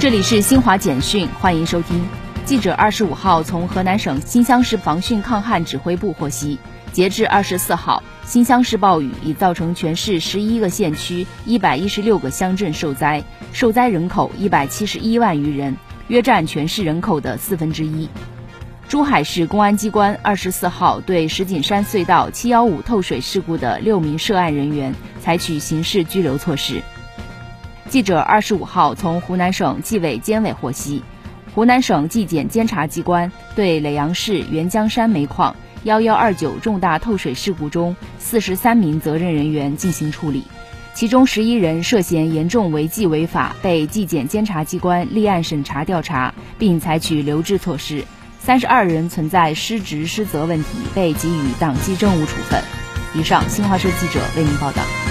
这里是新华简讯，欢迎收听。记者二十五号从河南省新乡市防汛抗旱指挥部获悉，截至二十四号，新乡市暴雨已造成全市十一个县区、一百一十六个乡镇受灾，受灾人口一百七十一万余人，约占全市人口的四分之一。珠海市公安机关二十四号对石景山隧道七幺五透水事故的六名涉案人员采取刑事拘留措施。记者二十五号从湖南省纪委监委获悉，湖南省纪检监察机关对耒阳市沅江山煤矿幺幺二九重大透水事故中四十三名责任人员进行处理，其中十一人涉嫌严重违纪违法，被纪检监察机关立案审查调查，并采取留置措施。三十二人存在失职失责问题，被给予党纪政务处分。以上，新华社记者为您报道。